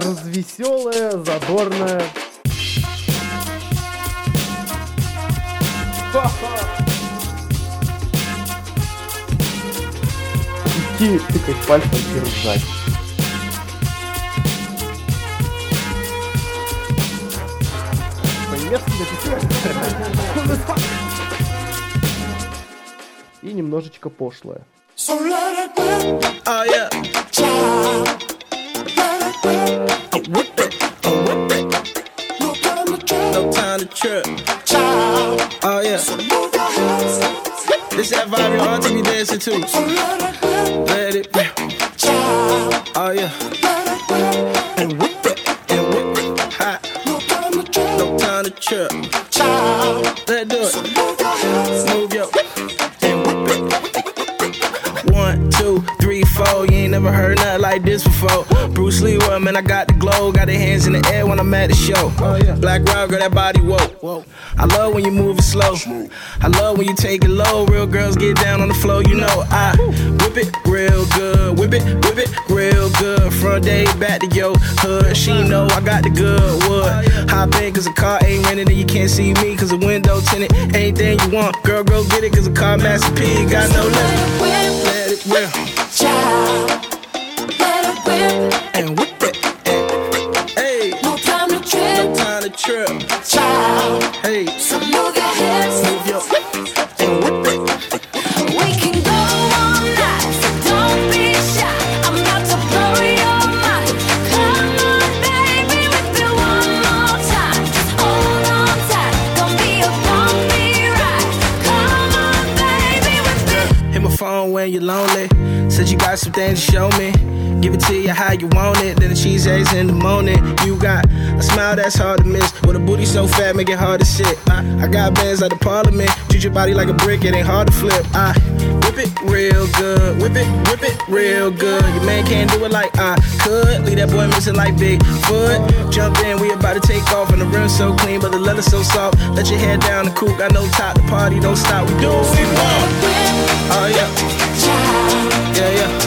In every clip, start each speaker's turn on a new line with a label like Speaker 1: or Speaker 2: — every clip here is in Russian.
Speaker 1: развеселая, задорная. Идти тыкать пальцем и ржать. И немножечко пошлое.
Speaker 2: Oh, whip it, trip. Oh yeah. that vibe, y'all. on, think we dancing too. Let it, child. Oh yeah. I got the glow. Got the hands in the air when I'm at the show. Black Rock, girl, that body, whoa. I love when you move it slow. I love when you take it low. Real girls get down on the floor, you know. I whip it real good. Whip it, whip it real good. Front day, back to your hood. She know I got the good wood. Hop in, cause the car ain't rented and you can't see me, cause the window tinted. Anything you want, girl, go get it, cause the car master P got no limit. Let it rip. And trip. Child, hey. So move your hips, move your and whip it. We can go all night, don't be shy. I'm to blow your mind. Come on, baby, whip it
Speaker 3: one more time. Just hold on tight, don't be a bumpy ride. Come on, baby, whip it.
Speaker 2: Hit my phone when you're lonely. Said you got some things to show me. Give it to you how you want it. Then the cheese eggs in the morning. You got a smile that's hard to miss. With a booty so fat, make it hard to sit. I, I got bands like the parliament. Treat your body like a brick, it ain't hard to flip. I whip it real good. Whip it, whip it real good. Your man can't do it like I could. Leave that boy missing like Bigfoot. Jump in, we about to take off. And the rim so clean, but the leather so soft. Let your head down the coupe. Got no top, the party don't stop. We do what we want. Oh yeah, yeah, yeah.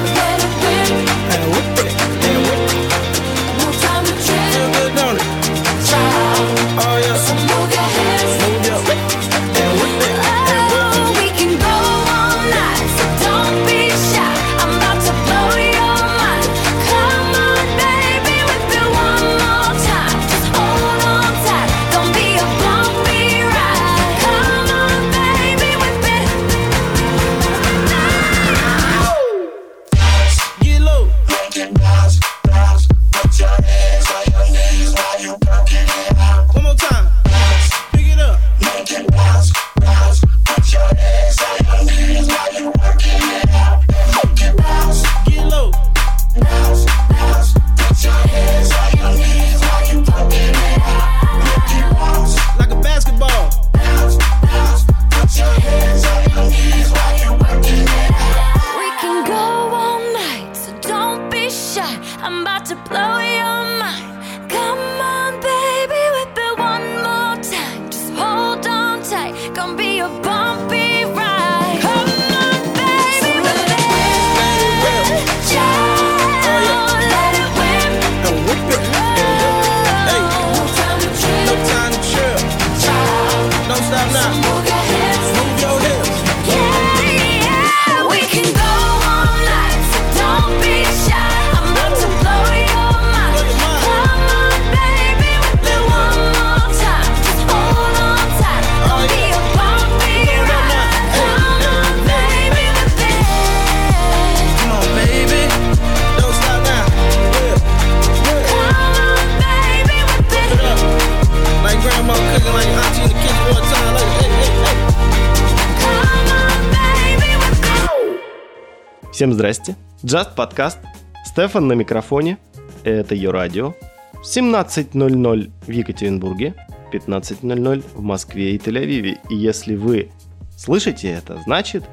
Speaker 1: Всем здрасте. Just подкаст. Стефан на микрофоне. Это ее радио. 17.00 в Екатеринбурге, 15.00 в Москве и Тель-Авиве. И если вы слышите это, значит,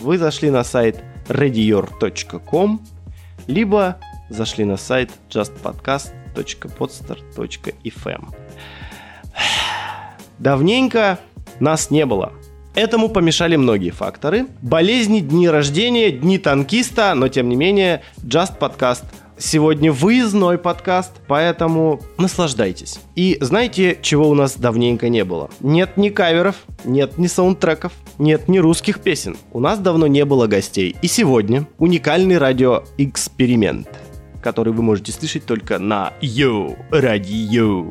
Speaker 1: вы зашли на сайт radior.com, либо зашли на сайт justpodcast.podstar.fm. Давненько нас не было. Этому помешали многие факторы. Болезни, дни рождения, дни танкиста, но тем не менее, Just Podcast сегодня выездной подкаст, поэтому наслаждайтесь. И знаете, чего у нас давненько не было? Нет ни каверов, нет ни саундтреков, нет ни русских песен. У нас давно не было гостей. И сегодня уникальный радиоэксперимент, который вы можете слышать только на Йоу Радио.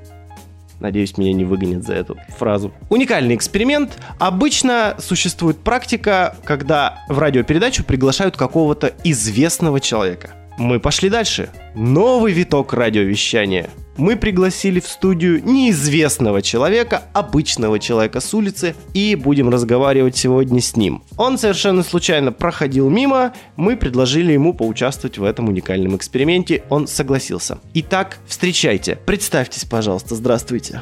Speaker 1: Надеюсь, меня не выгонят за эту фразу. Уникальный эксперимент. Обычно существует практика, когда в радиопередачу приглашают какого-то известного человека. Мы пошли дальше. Новый виток радиовещания. Мы пригласили в студию неизвестного человека, обычного человека с улицы, и будем разговаривать сегодня с ним. Он совершенно случайно проходил мимо, мы предложили ему поучаствовать в этом уникальном эксперименте, он согласился. Итак, встречайте, представьтесь, пожалуйста, здравствуйте.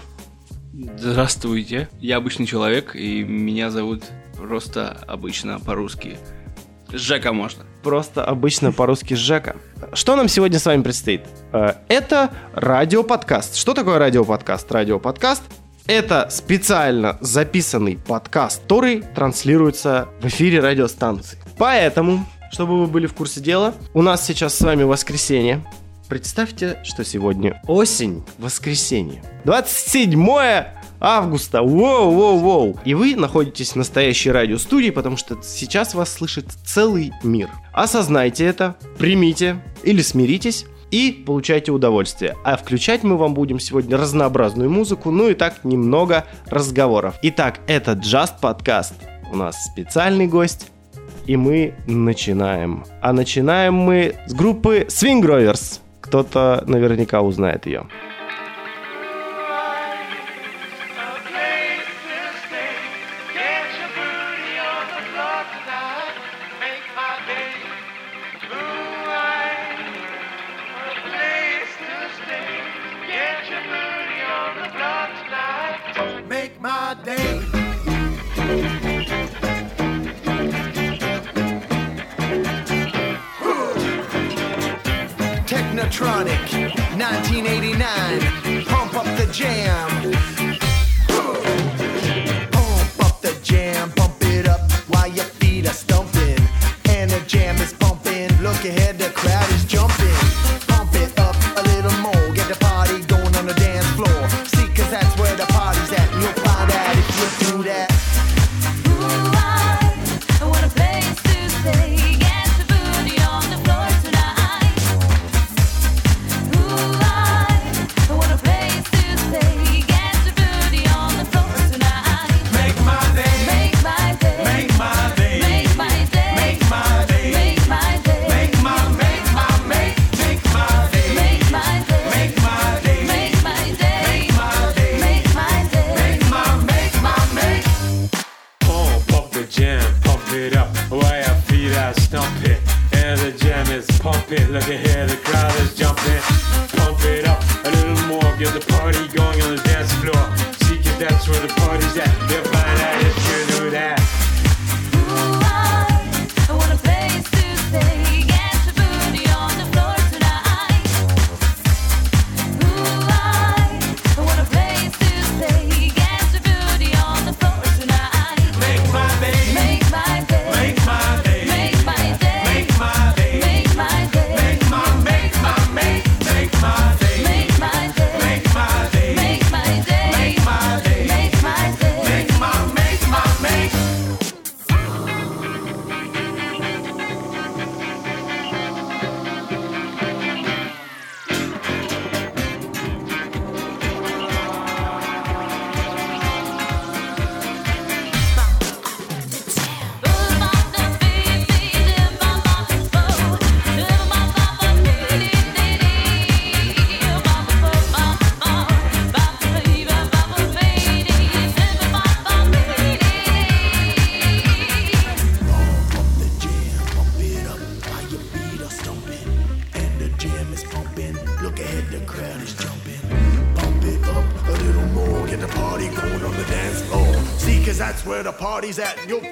Speaker 4: Здравствуйте, я обычный человек, и меня зовут просто обычно по-русски. Жека можно.
Speaker 1: Просто обычно по-русски Жека. Что нам сегодня с вами предстоит? Э, Это радиоподкаст. Что такое радиоподкаст? Радиоподкаст это специально записанный подкаст, который транслируется в эфире радиостанции. Поэтому, чтобы вы были в курсе дела, у нас сейчас с вами воскресенье. Представьте, что сегодня осень, воскресенье. 27 августа. Воу, воу, воу. И вы находитесь в настоящей радиостудии, потому что сейчас вас слышит целый мир. Осознайте это, примите или смиритесь и получайте удовольствие. А включать мы вам будем сегодня разнообразную музыку, ну и так немного разговоров. Итак, это Just подкаст. У нас специальный гость, и мы начинаем. А начинаем мы с группы Swing Rovers. Кто-то наверняка узнает ее.
Speaker 3: 1989. Pump up the jam.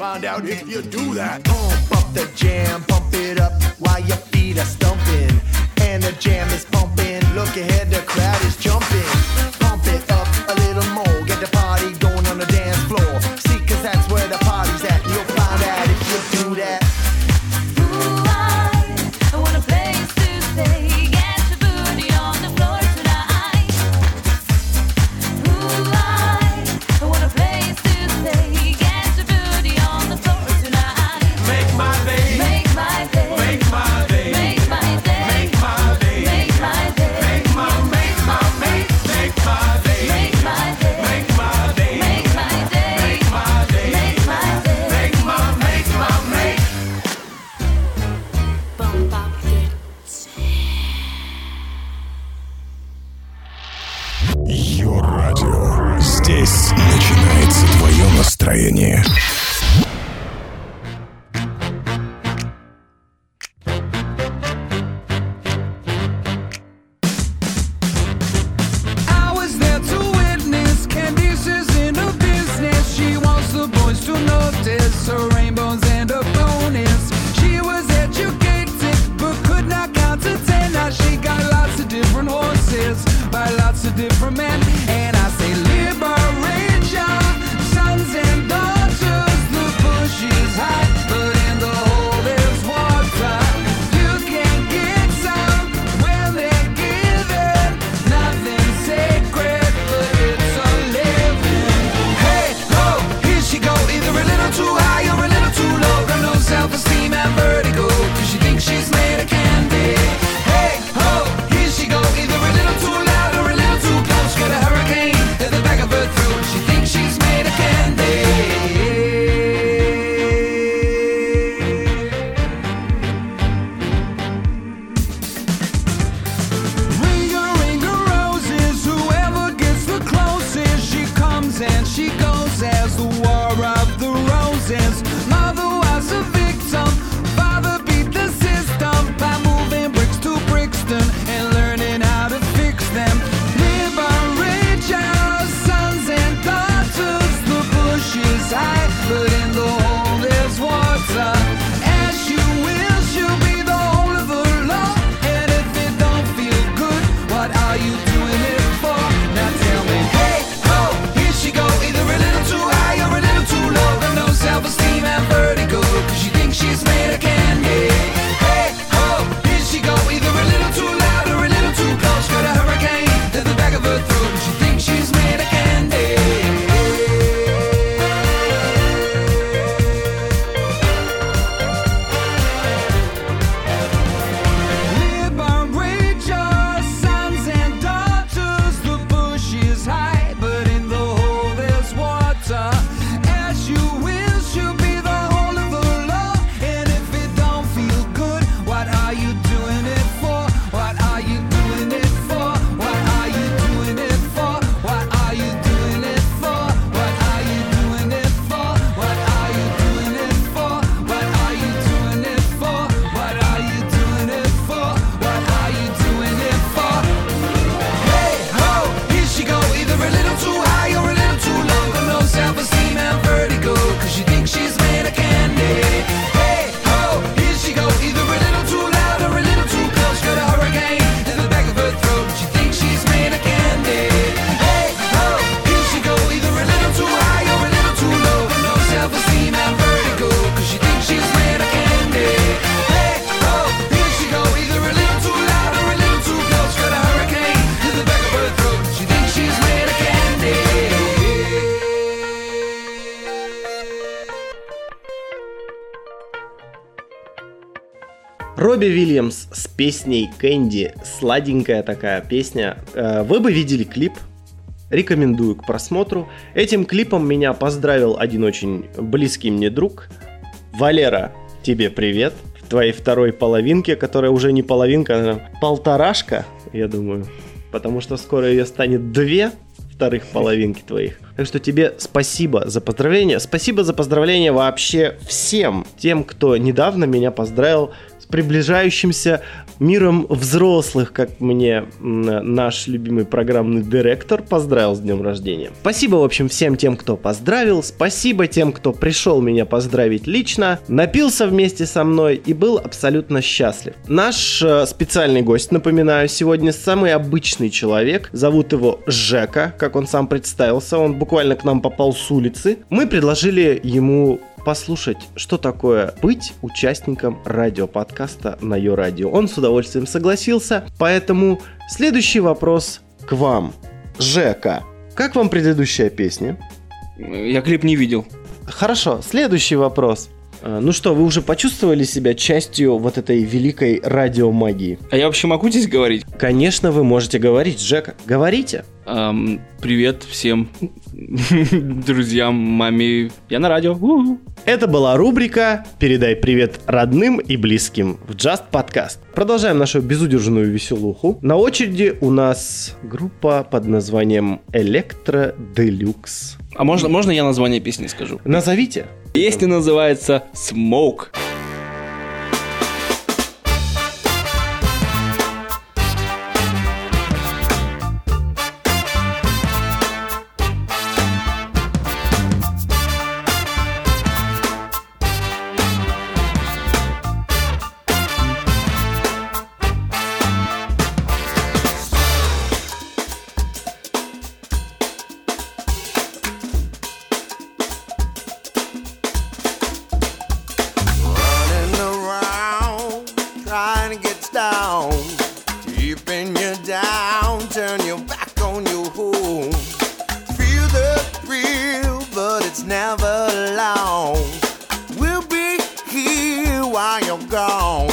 Speaker 3: Find out if you do that.
Speaker 1: Робби Вильямс с песней «Кэнди». Сладенькая такая песня. Э, вы бы видели клип, рекомендую к просмотру. Этим клипом меня поздравил один очень близкий мне друг. Валера, тебе привет. В твоей второй половинке, которая уже не половинка, а полторашка, я думаю. Потому что скоро ее станет две вторых половинки твоих. Так что тебе спасибо за поздравление. Спасибо за поздравление вообще всем тем, кто недавно меня поздравил приближающимся миром взрослых, как мне наш любимый программный директор поздравил с днем рождения. Спасибо, в общем, всем тем, кто поздравил. Спасибо тем, кто пришел меня поздравить лично, напился вместе со мной и был абсолютно счастлив. Наш э, специальный гость, напоминаю, сегодня самый обычный человек. Зовут его Жека, как он сам представился. Он буквально к нам попал с улицы. Мы предложили ему послушать, что такое быть участником радиоподкаста на ее радио. Он с удовольствием согласился, поэтому следующий вопрос к вам. Жека, как вам предыдущая песня?
Speaker 4: Я клип не видел.
Speaker 1: Хорошо, следующий вопрос. А, ну что, вы уже почувствовали себя частью вот этой великой радиомагии?
Speaker 4: А я вообще могу здесь говорить?
Speaker 1: Конечно, вы можете говорить, Джек. Говорите.
Speaker 4: Эм, привет всем друзьям, маме. Я на радио. У-у-у.
Speaker 1: Это была рубрика «Передай привет родным и близким» в Just Podcast. Продолжаем нашу безудержную веселуху. На очереди у нас группа под названием «Электро Делюкс».
Speaker 4: А можно, можно я название песни скажу?
Speaker 1: Назовите.
Speaker 4: Песня называется «Smoke».
Speaker 5: it's never long. We'll be here while you're gone.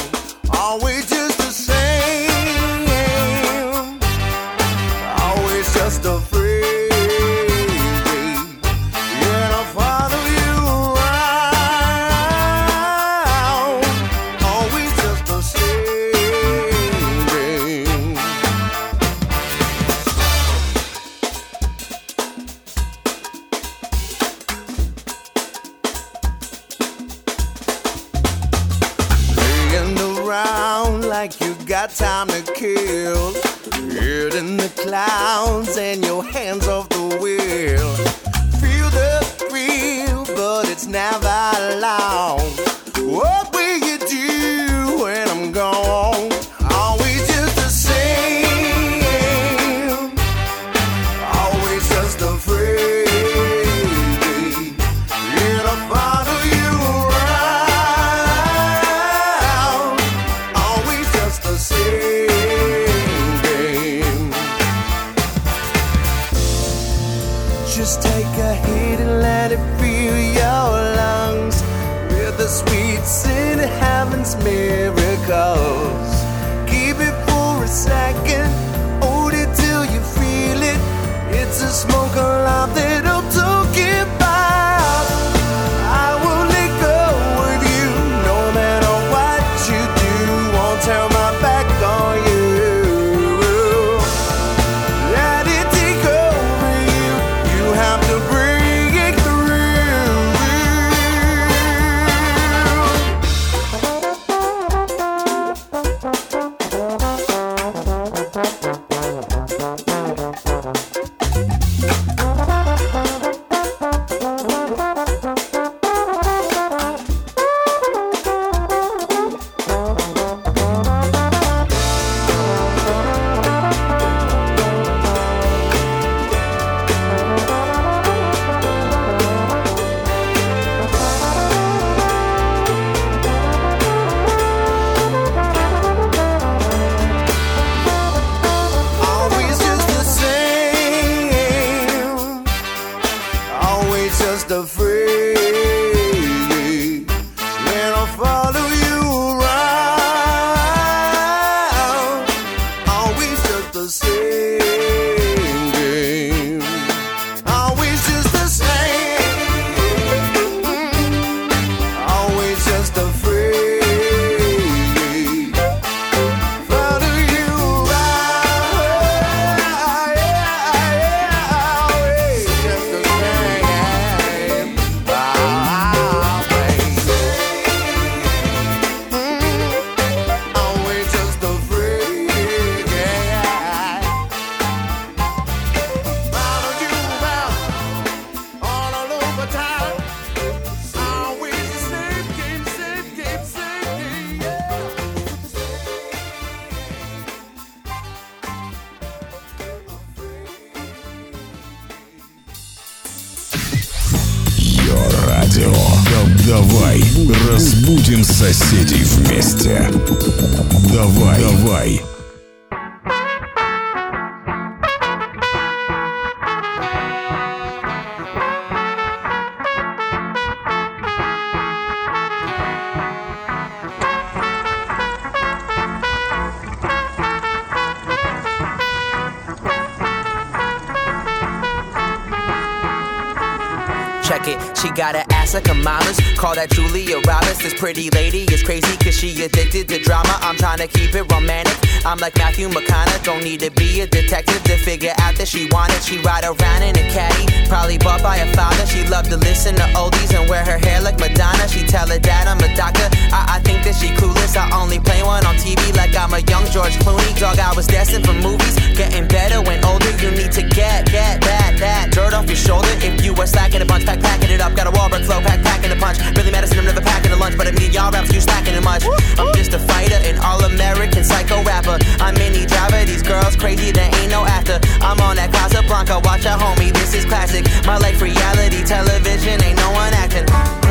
Speaker 6: She got an ass like a mama's. Call that Julia Roberts. This pretty lady is crazy cause she addicted to drama. I'm trying to keep it romantic. I'm like Matthew McConaughey. Don't need to be a detective to figure out that she wanted. She ride around in a caddy. Probably bought by her father. She loved to listen to oldies and wear her hair like Madonna. She tell her dad I'm a doctor. I, I think that she clueless. I only play one on TV like I'm a young George Clooney. Dog, I was destined for movies. Getting better when older. You need to get, get that, that dirt off your shoulder. If you were slacking a bunch, pack packing it up. Got a Wahlberg pack packing a punch. Billy Madison, I'm never packing a lunch, but I mean y'all raps, you slacking it much. I'm just a fighter, an all-American psycho rapper. I'm mini driver. These girls crazy, there ain't no after. I'm on that Casablanca, watch out, homie. This is classic. My life reality, television, ain't no one acting.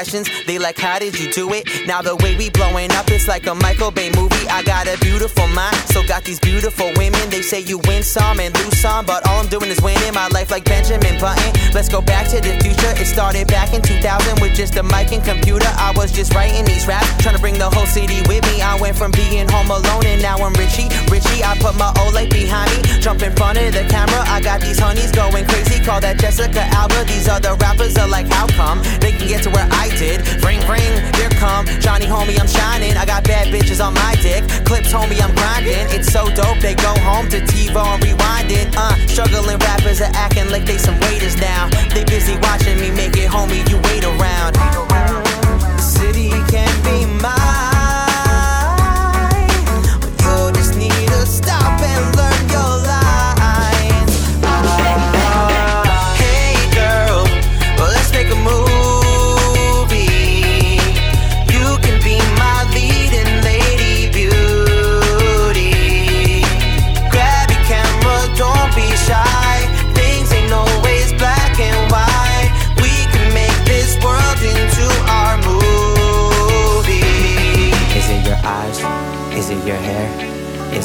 Speaker 6: Questions. They like, how did you do it? Now the way we blowing up, it's like a Michael Bay movie. I got a beautiful mind, so got these beautiful women. They say you win some and lose some, but all I'm doing is winning my life like Benjamin Button. Let's go back to the future. It started back in 2000 with just a mic and computer. I was just writing these raps, trying to bring the whole city with me. I went from being home alone and now I'm Richie. Richie, I put my old life behind me, jump in front of the camera. I got these honeys going crazy, call that Jessica Alba. These other rappers are like, how come they can get to where I did? Ring, ring, here come Johnny, homie, I'm shining. I got bad bitches on my dick. Clips, homie, I'm grinding. It's so dope, they go home to TiVo and rewind it. Uh, struggling rappers are acting like they some waiters now. They busy watching me make it, homie, you wait around. The city can be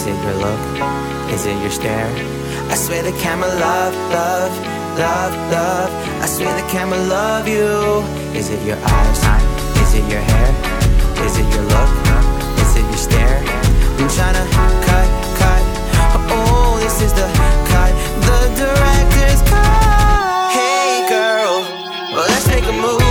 Speaker 6: Is it your look? Is it your stare? I swear the camera love, love, love, love. I swear the camera love you. Is it your eyes? Is it your hair? Is it your look? Is it your stare? I'm tryna cut, cut. Oh, this is the cut. The director's cut. Hey girl, well let's make a movie.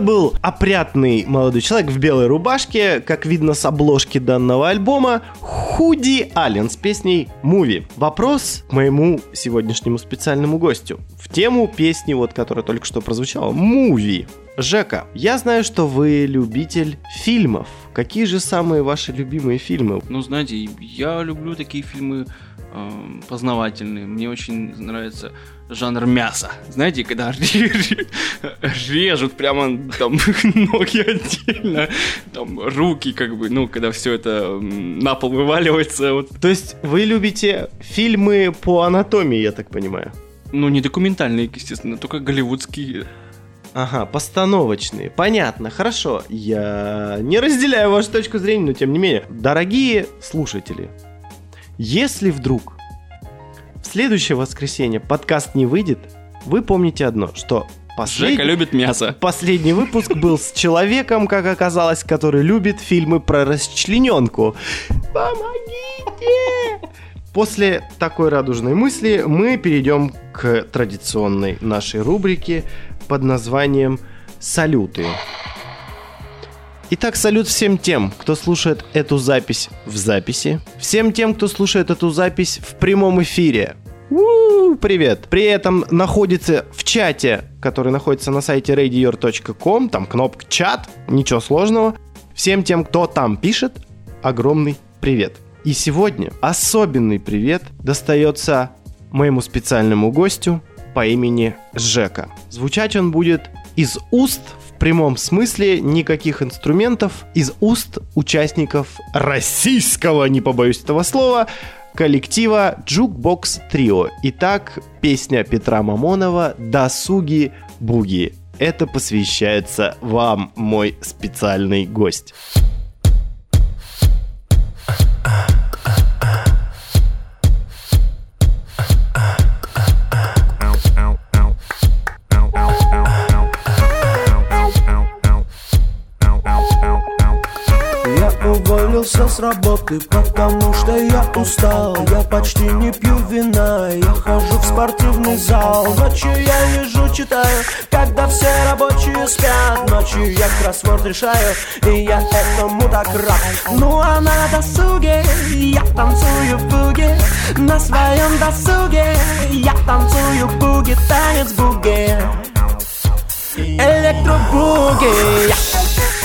Speaker 1: Это был опрятный молодой человек в белой рубашке, как видно с обложки данного альбома, Худи Аллен с песней «Муви». Вопрос к моему сегодняшнему специальному гостю. В тему песни, вот, которая только что прозвучала, «Муви». Жека, я знаю, что вы любитель фильмов. Какие же самые ваши любимые фильмы?
Speaker 4: Ну, знаете, я люблю такие фильмы эм, познавательные. Мне очень нравится жанр мяса. Знаете, когда режут прямо там ноги отдельно, там руки как бы, ну, когда все это на пол вываливается. Вот.
Speaker 1: То есть вы любите фильмы по анатомии, я так понимаю?
Speaker 4: Ну, не документальные, естественно, только голливудские.
Speaker 1: Ага, постановочные. Понятно, хорошо. Я не разделяю вашу точку зрения, но тем не менее. Дорогие слушатели, если вдруг в следующее воскресенье подкаст не выйдет, вы помните одно, что послед-
Speaker 4: Жека любит мясо.
Speaker 1: последний выпуск был с человеком, как оказалось, который любит фильмы про расчлененку. Помогите! После такой радужной мысли мы перейдем к традиционной нашей рубрике под названием «Салюты». Итак, салют всем тем, кто слушает эту запись в записи, всем тем, кто слушает эту запись в прямом эфире. У, привет. При этом находится в чате, который находится на сайте radior.com, там кнопка чат, ничего сложного. Всем тем, кто там пишет, огромный привет. И сегодня особенный привет достается моему специальному гостю по имени Жека. Звучать он будет из уст прямом смысле никаких инструментов из уст участников российского, не побоюсь этого слова, коллектива Jukebox Trio. Итак, песня Петра Мамонова «Досуги буги». Это посвящается вам, мой специальный гость.
Speaker 7: С работы, потому что я устал. Я почти не пью вина, я хожу в спортивный зал. Ночью я лежу, читаю, когда все рабочие спят. Ночью я кроссворд решаю, и я этому так рад. Ну а на досуге я танцую буги. На своем досуге я танцую буги, танец буги. Электробуги. Я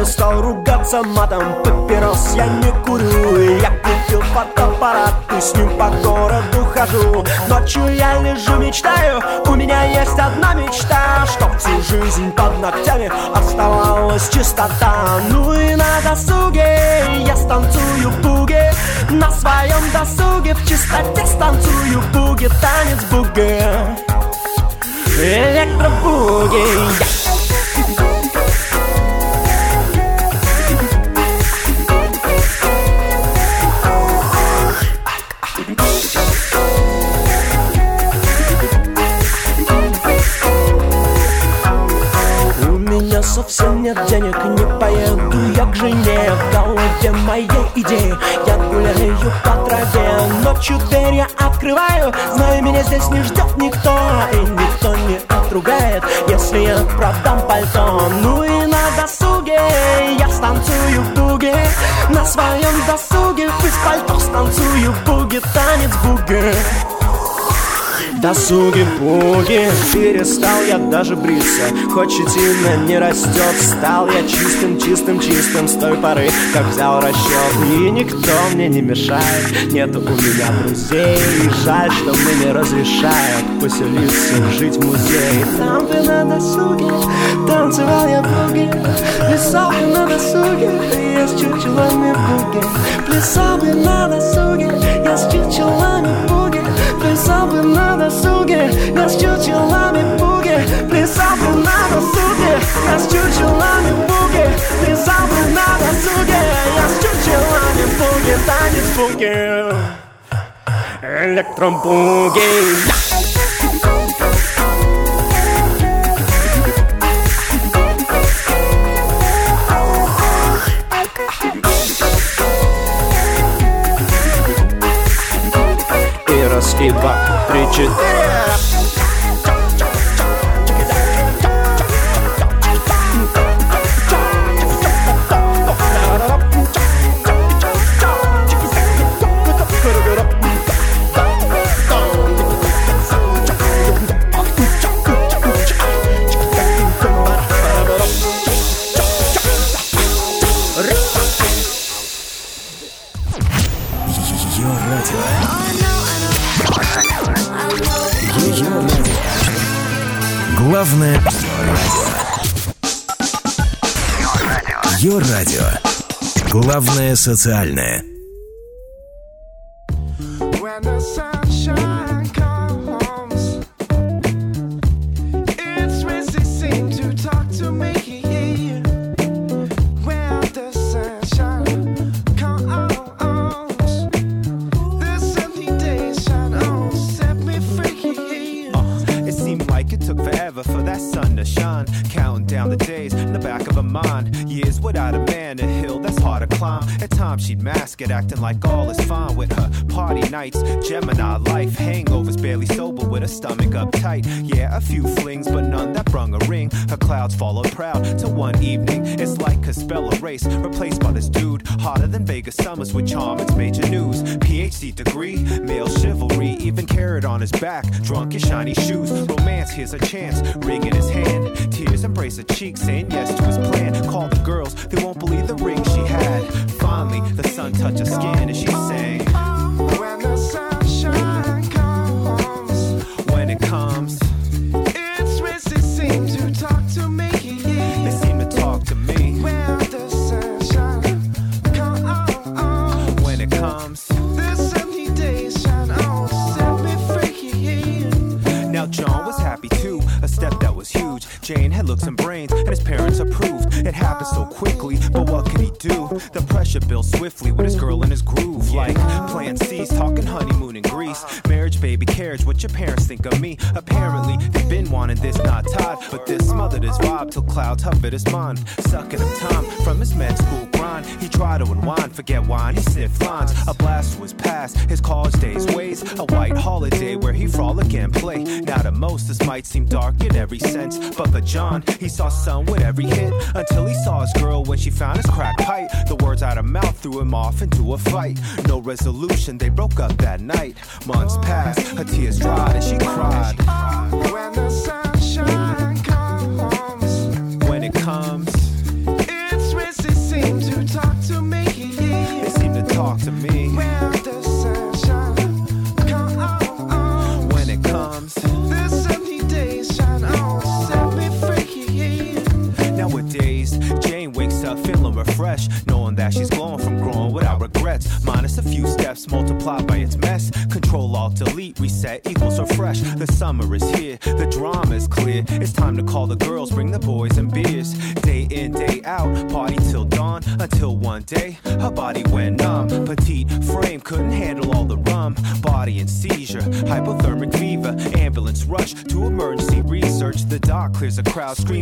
Speaker 7: перестал ругаться матом. Папирос я не курю Я купил фотоаппарат. И с ним по городу хожу Ночью я лежу, мечтаю. У меня есть одна мечта Чтоб всю жизнь под ногтями Оставалась чистота. Ну и на досуге Я станцую буги. На своем досуге В чистоте станцую буги. Танец буги. Электробуги. У нет денег, не поеду я к жене В голове моей идеи? Я гуляю по траве Ночью дверь я открываю, знаю, меня здесь не ждет никто И никто не отругает, если я продам пальто. Ну и на досуге я станцую буги На своем досуге без пальто станцую буги Танец буги Досуги буги Перестал я даже бриться. Хоть щетина не растет Стал я чистым, чистым, чистым С той поры, как взял расчет И никто мне не мешает. Нету у меня друзей. И жаль, что мне не разрешают Поселиться, жить в музее. Там ты на досуге Танцевал я буги Плясал я на досуге Я с чучелами буги. Плясал я на досуге Я с чучелами буги Плясал на досуге, я с чучелами буги Плясал бы на досуге, я с чучелами буги Плясал бы на досуге, я с чучелами буги Танец буги Электробуги И два, три, четыре
Speaker 8: радио. Главное социальное.
Speaker 9: Clouds hovered his mind. Sucking up time from his med school grind. He tried to unwind, forget wine, he sniffed lines. A blast to his past, his college days ways. A white holiday where he frolic and play. Now to most, this might seem dark in every sense. But for John, he saw sun with every hit. Until he saw his girl when she found his crack pipe. The words out of mouth threw him off into a fight. No resolution, they broke up that night. Months passed, her tears dried and she cried.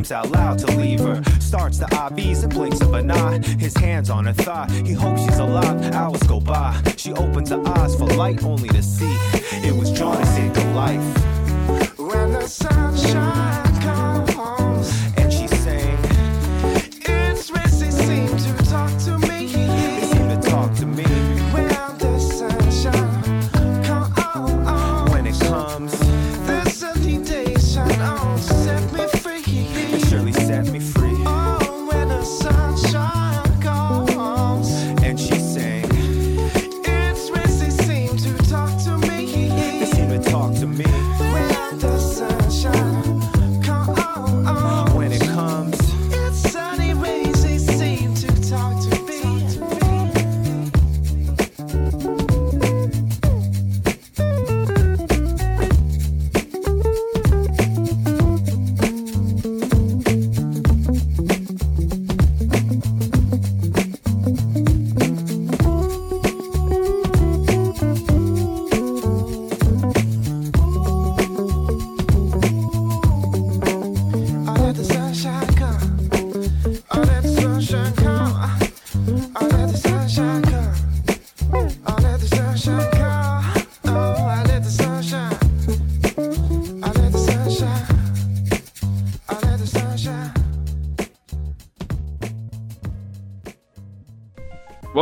Speaker 9: Screams out loud to leave her. Starts the IVs and blinks of an eye. His hands on her thigh, he hopes she's alive. Hours go by, she opens her eyes for light only to see it was John who saved her life.
Speaker 8: When the sunshine comes,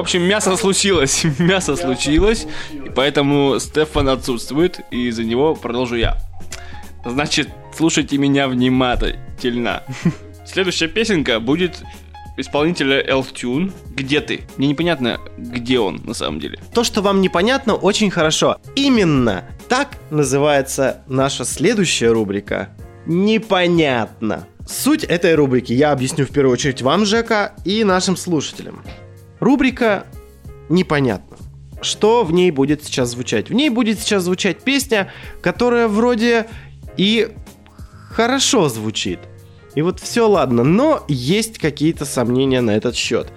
Speaker 4: общем, мясо случилось. Мясо случилось. И поэтому Стефан отсутствует. И за него продолжу я. Значит, слушайте меня внимательно. Следующая песенка будет исполнителя Elf Tune. Где ты? Мне непонятно, где он на самом деле.
Speaker 1: То, что вам непонятно, очень хорошо. Именно так называется наша следующая рубрика. Непонятно. Суть этой рубрики я объясню в первую очередь вам, Жека, и нашим слушателям. Рубрика «Непонятно». Что в ней будет сейчас звучать? В ней будет сейчас звучать песня, которая вроде и хорошо звучит. И вот все ладно, но есть какие-то сомнения на этот счет.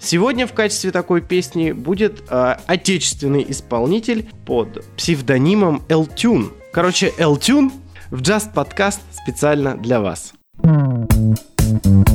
Speaker 1: Сегодня в качестве такой песни будет э, отечественный исполнитель под псевдонимом Элтюн. Короче, Элтюн в Just Podcast специально для вас.
Speaker 10: две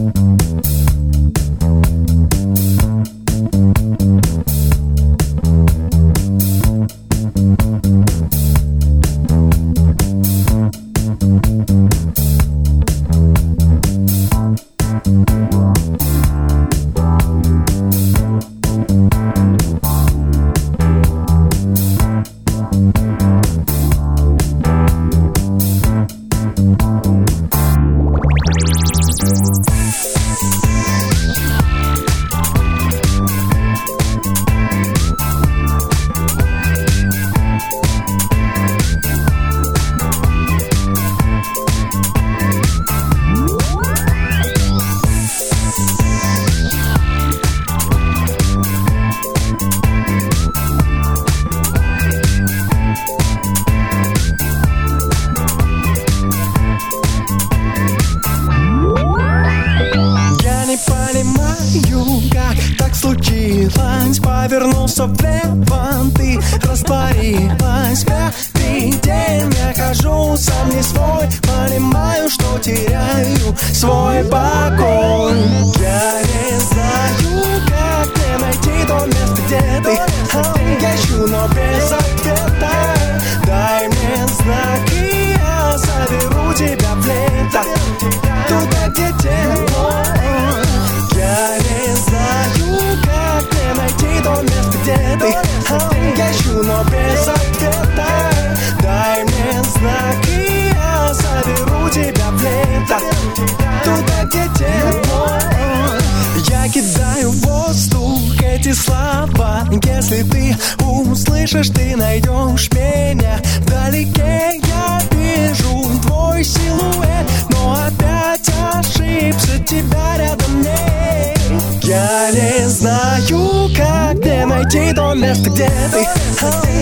Speaker 10: эти слова Если ты услышишь, ты найдешь меня. Вдалеке я вижу твой силуэт Но опять ошибся, тебя рядом нет. Я не знаю, как мне найти то место, где ты.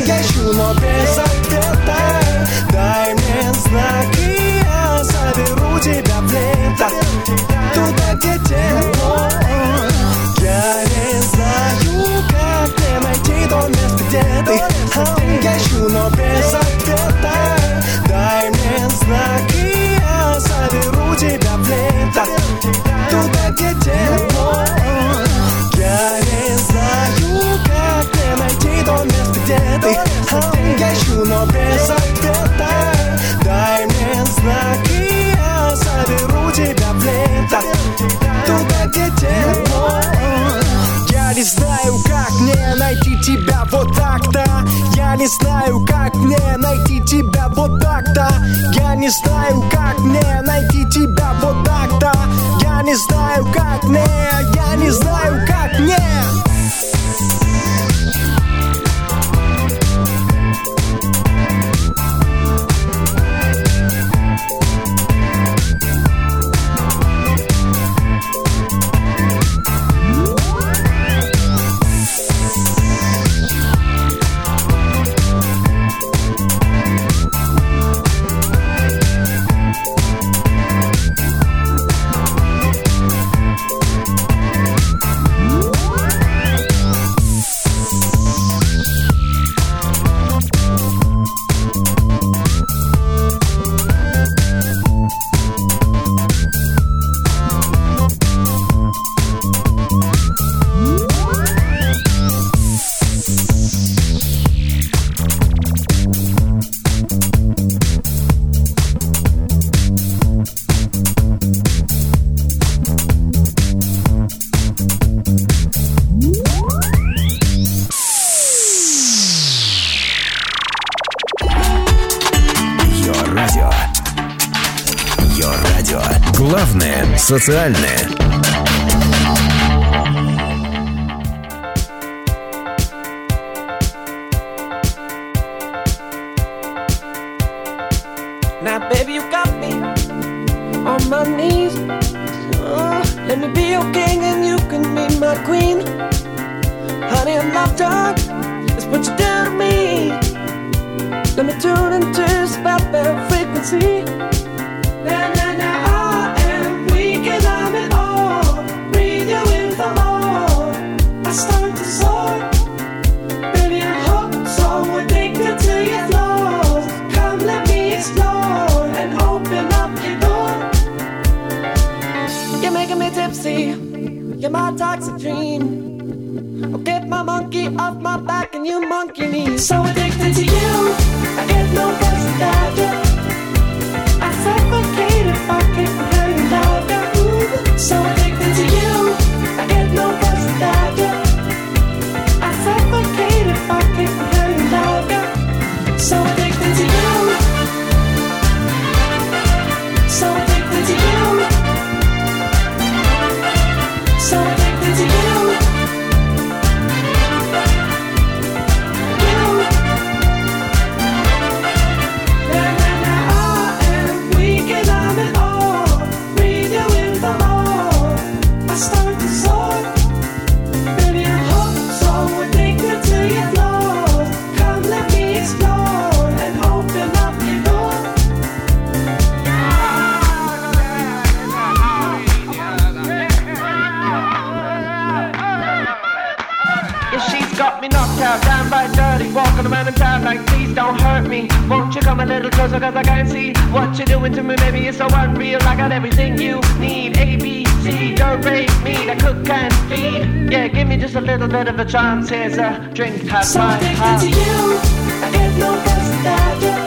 Speaker 10: Я ищу, но без ответа. Дай мне знак, и я заберу тебя в лето Туда, где тепло. Я не знаю, как мне найти то место, где ты. А, Я ищу, но без ответа. Дай мне знак, и я заберу тебя в лето. Туда, где тепло. Я не знаю, как мне найти то место, где ты. А, Я ищу, но без ответа. Дай мне знак, и я заберу тебя в лето. Туда, где тепло? Я не знаю, как мне найти тебя вот так-то. Я не знаю, как мне найти тебя вот так-то. Я не знаю, как мне найти тебя вот так-то. Я не знаю, как мне, я не знаю, как мне
Speaker 11: социальное.
Speaker 12: Dream. I'll get my monkey off my back and you monkey me. So addicted to you, I get no rest without you. Don't hurt me. Won't you come a little closer, cause I can't see what you're doing to me, baby, it's so unreal. I got everything you need, A, B, C, don't rate me, to cook and feed. Yeah, give me just a little bit of a chance, here's a drink, have
Speaker 13: So
Speaker 12: my heart.
Speaker 13: to you, I get no rest without you. I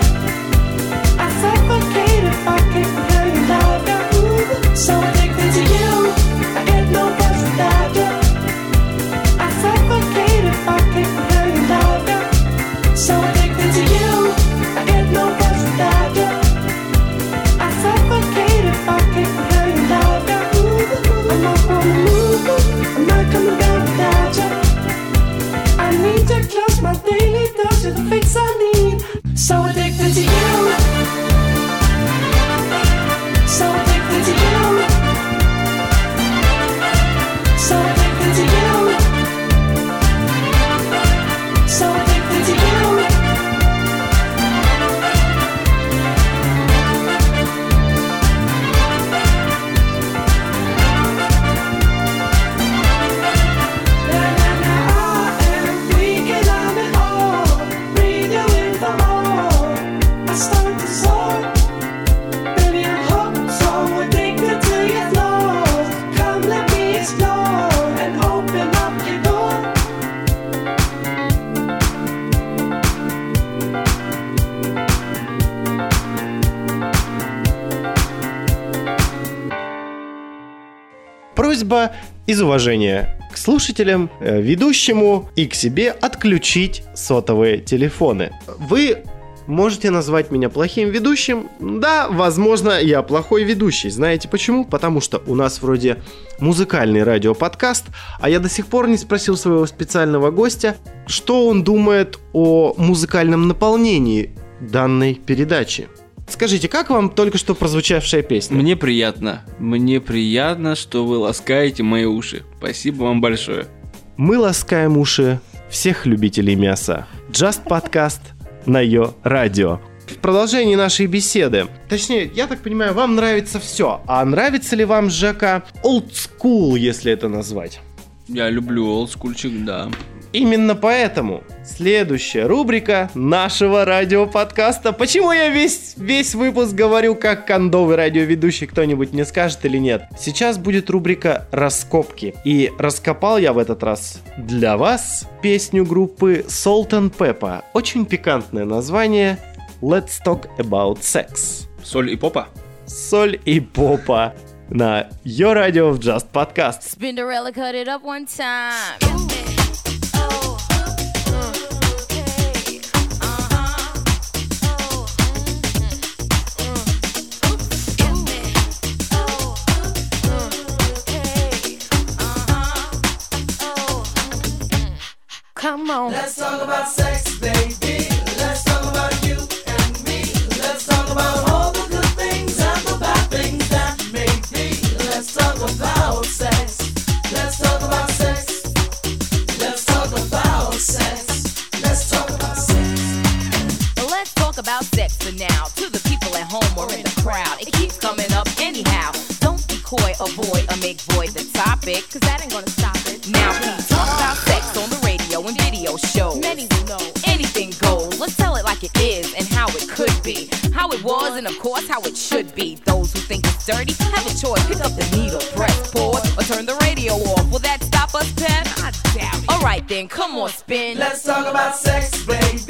Speaker 1: из уважения к слушателям, э, ведущему и к себе отключить сотовые телефоны. Вы можете назвать меня плохим ведущим. Да, возможно, я плохой ведущий. Знаете почему? Потому что у нас вроде музыкальный радиоподкаст, а я до сих пор не спросил своего специального гостя, что он думает о музыкальном наполнении данной передачи. Скажите, как вам только что прозвучавшая песня?
Speaker 4: Мне приятно. Мне приятно, что вы ласкаете мои уши. Спасибо вам большое.
Speaker 1: Мы ласкаем уши всех любителей мяса. Just подкаст на ее радио. В продолжении нашей беседы, точнее, я так понимаю, вам нравится все. А нравится ли вам, Жека, old school, если это назвать?
Speaker 4: Я люблю олдскульчик, да.
Speaker 1: Именно поэтому следующая рубрика нашего радиоподкаста. Почему я весь, весь выпуск говорю как кондовый радиоведущий, кто-нибудь мне скажет или нет? Сейчас будет рубрика «Раскопки». И раскопал я в этот раз для вас песню группы Salt and Pepper. Очень пикантное название «Let's Talk About Sex».
Speaker 4: Соль и попа?
Speaker 1: Соль и попа на Йо Радио в Just Podcast.
Speaker 13: Spinderella cut it up one time. Come on.
Speaker 14: Let's talk about sex, baby. Let's talk about you and me. Let's talk about all the good things and the bad things that may be. Let's talk about sex. Let's talk about sex. Let's talk about sex. Let's talk about sex.
Speaker 13: Let's talk about sex for now. To the people at home or in the crowd, it keeps coming up anyhow. Don't be coy, avoid, or make void the topic, cause that ain't gonna stop it. Was and, of course, how it should be. Those who think it's dirty have a choice. Pick up the needle, press pause, or turn the radio off. Will that stop us, Pep? I doubt it. Alright then, come on, spin.
Speaker 14: Let's talk about sex, baby.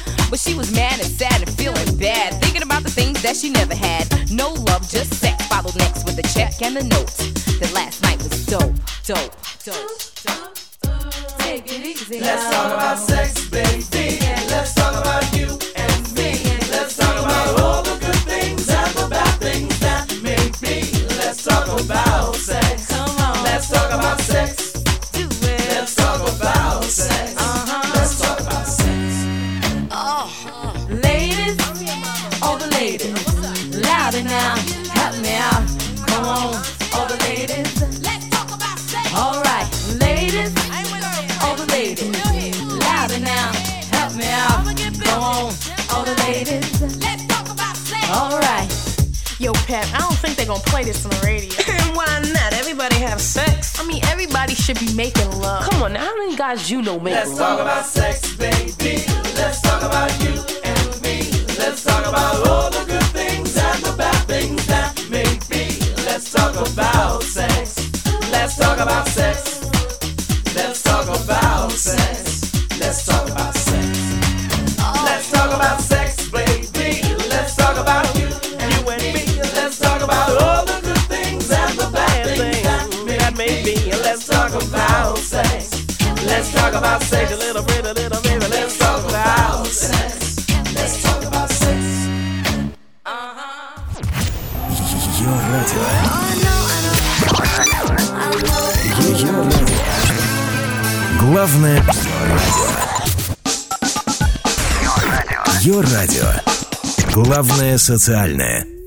Speaker 13: But she was mad and sad and feeling bad, thinking about the things that she never had. No love, just sex. Followed next with a check and a note. That last night was dope, dope, dope. dope. Take it easy.
Speaker 14: Let's talk about sex, baby. be
Speaker 15: making love.
Speaker 12: Come on, now, how many guys you know make
Speaker 14: Let's
Speaker 12: love?
Speaker 14: Let's talk about sex, baby. Let's talk about you. talk about sex. A little bit, a little bit, let's talk about sex. Let's talk about sex.
Speaker 8: Ее радио. Ее радио. Главное радио. Ее радио. Главное социальное.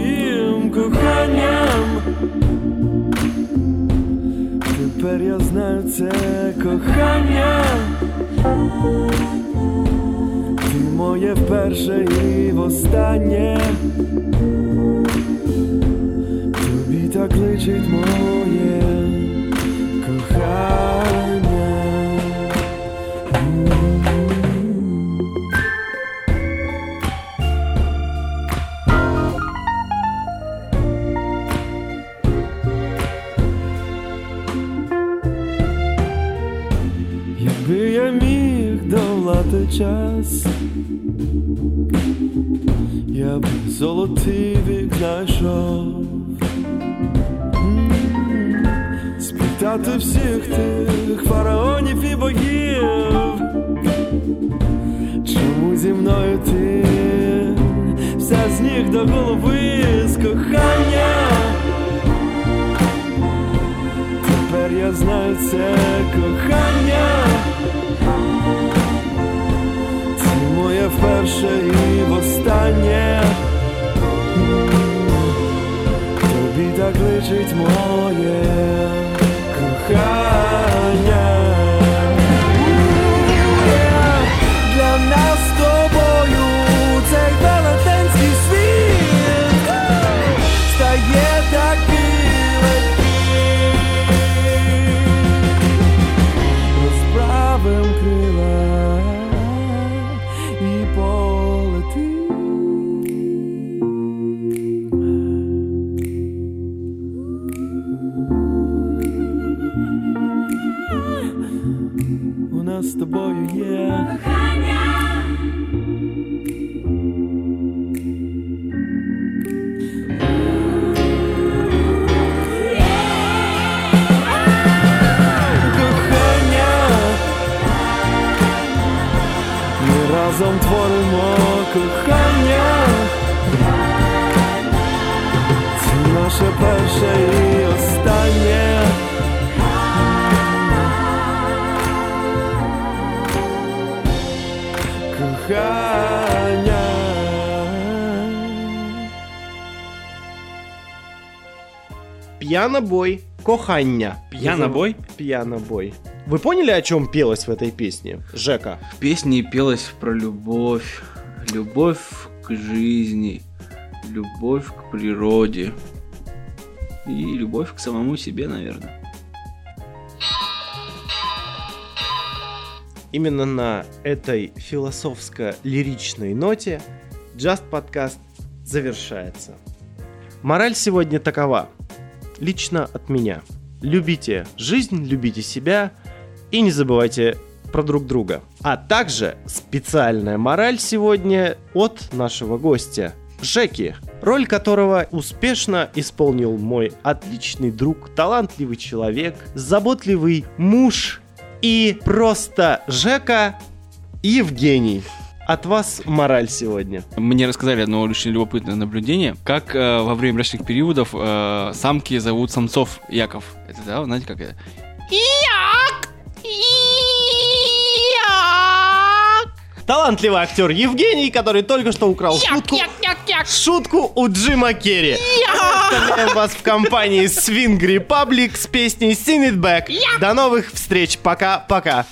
Speaker 16: твоїм коханням. Тепер я знаю це кохання. Ти моє перше і востаннє. Тобі так личить моє кохання. и всех тех фараонів і богів. Чому зі мною вся с них до головы з кохання? Тепер я знаю це кохання. Це моє вперше і востаннє. Тобі так личить моє. Akan с тобою, yeah. Разом творимо кохання, це наше перше.
Speaker 1: Пьянобой. Кохання.
Speaker 4: Пьянобой?
Speaker 1: Пьянобой. Вы поняли, о чем пелось в этой песне? Жека.
Speaker 4: В песне пелось про любовь, любовь к жизни, любовь к природе и любовь к самому себе, наверное.
Speaker 1: Именно на этой философско-лиричной ноте Just подкаст завершается. Мораль сегодня такова. Лично от меня. Любите жизнь, любите себя и не забывайте про друг друга. А также специальная мораль сегодня от нашего гостя Жеки, роль которого успешно исполнил мой отличный друг, талантливый человек, заботливый муж и просто Жека Евгений. От вас мораль сегодня.
Speaker 4: Мне рассказали одно очень любопытное наблюдение, как э, во время брачных периодов э, самки зовут самцов Яков. Это да, знаете как это?
Speaker 1: Талантливый актер Евгений, который только что украл шутку, шутку у Джима Керри. Оставляем вас в компании Swing Republic с песней Sing It Back. До новых встреч. Пока-пока.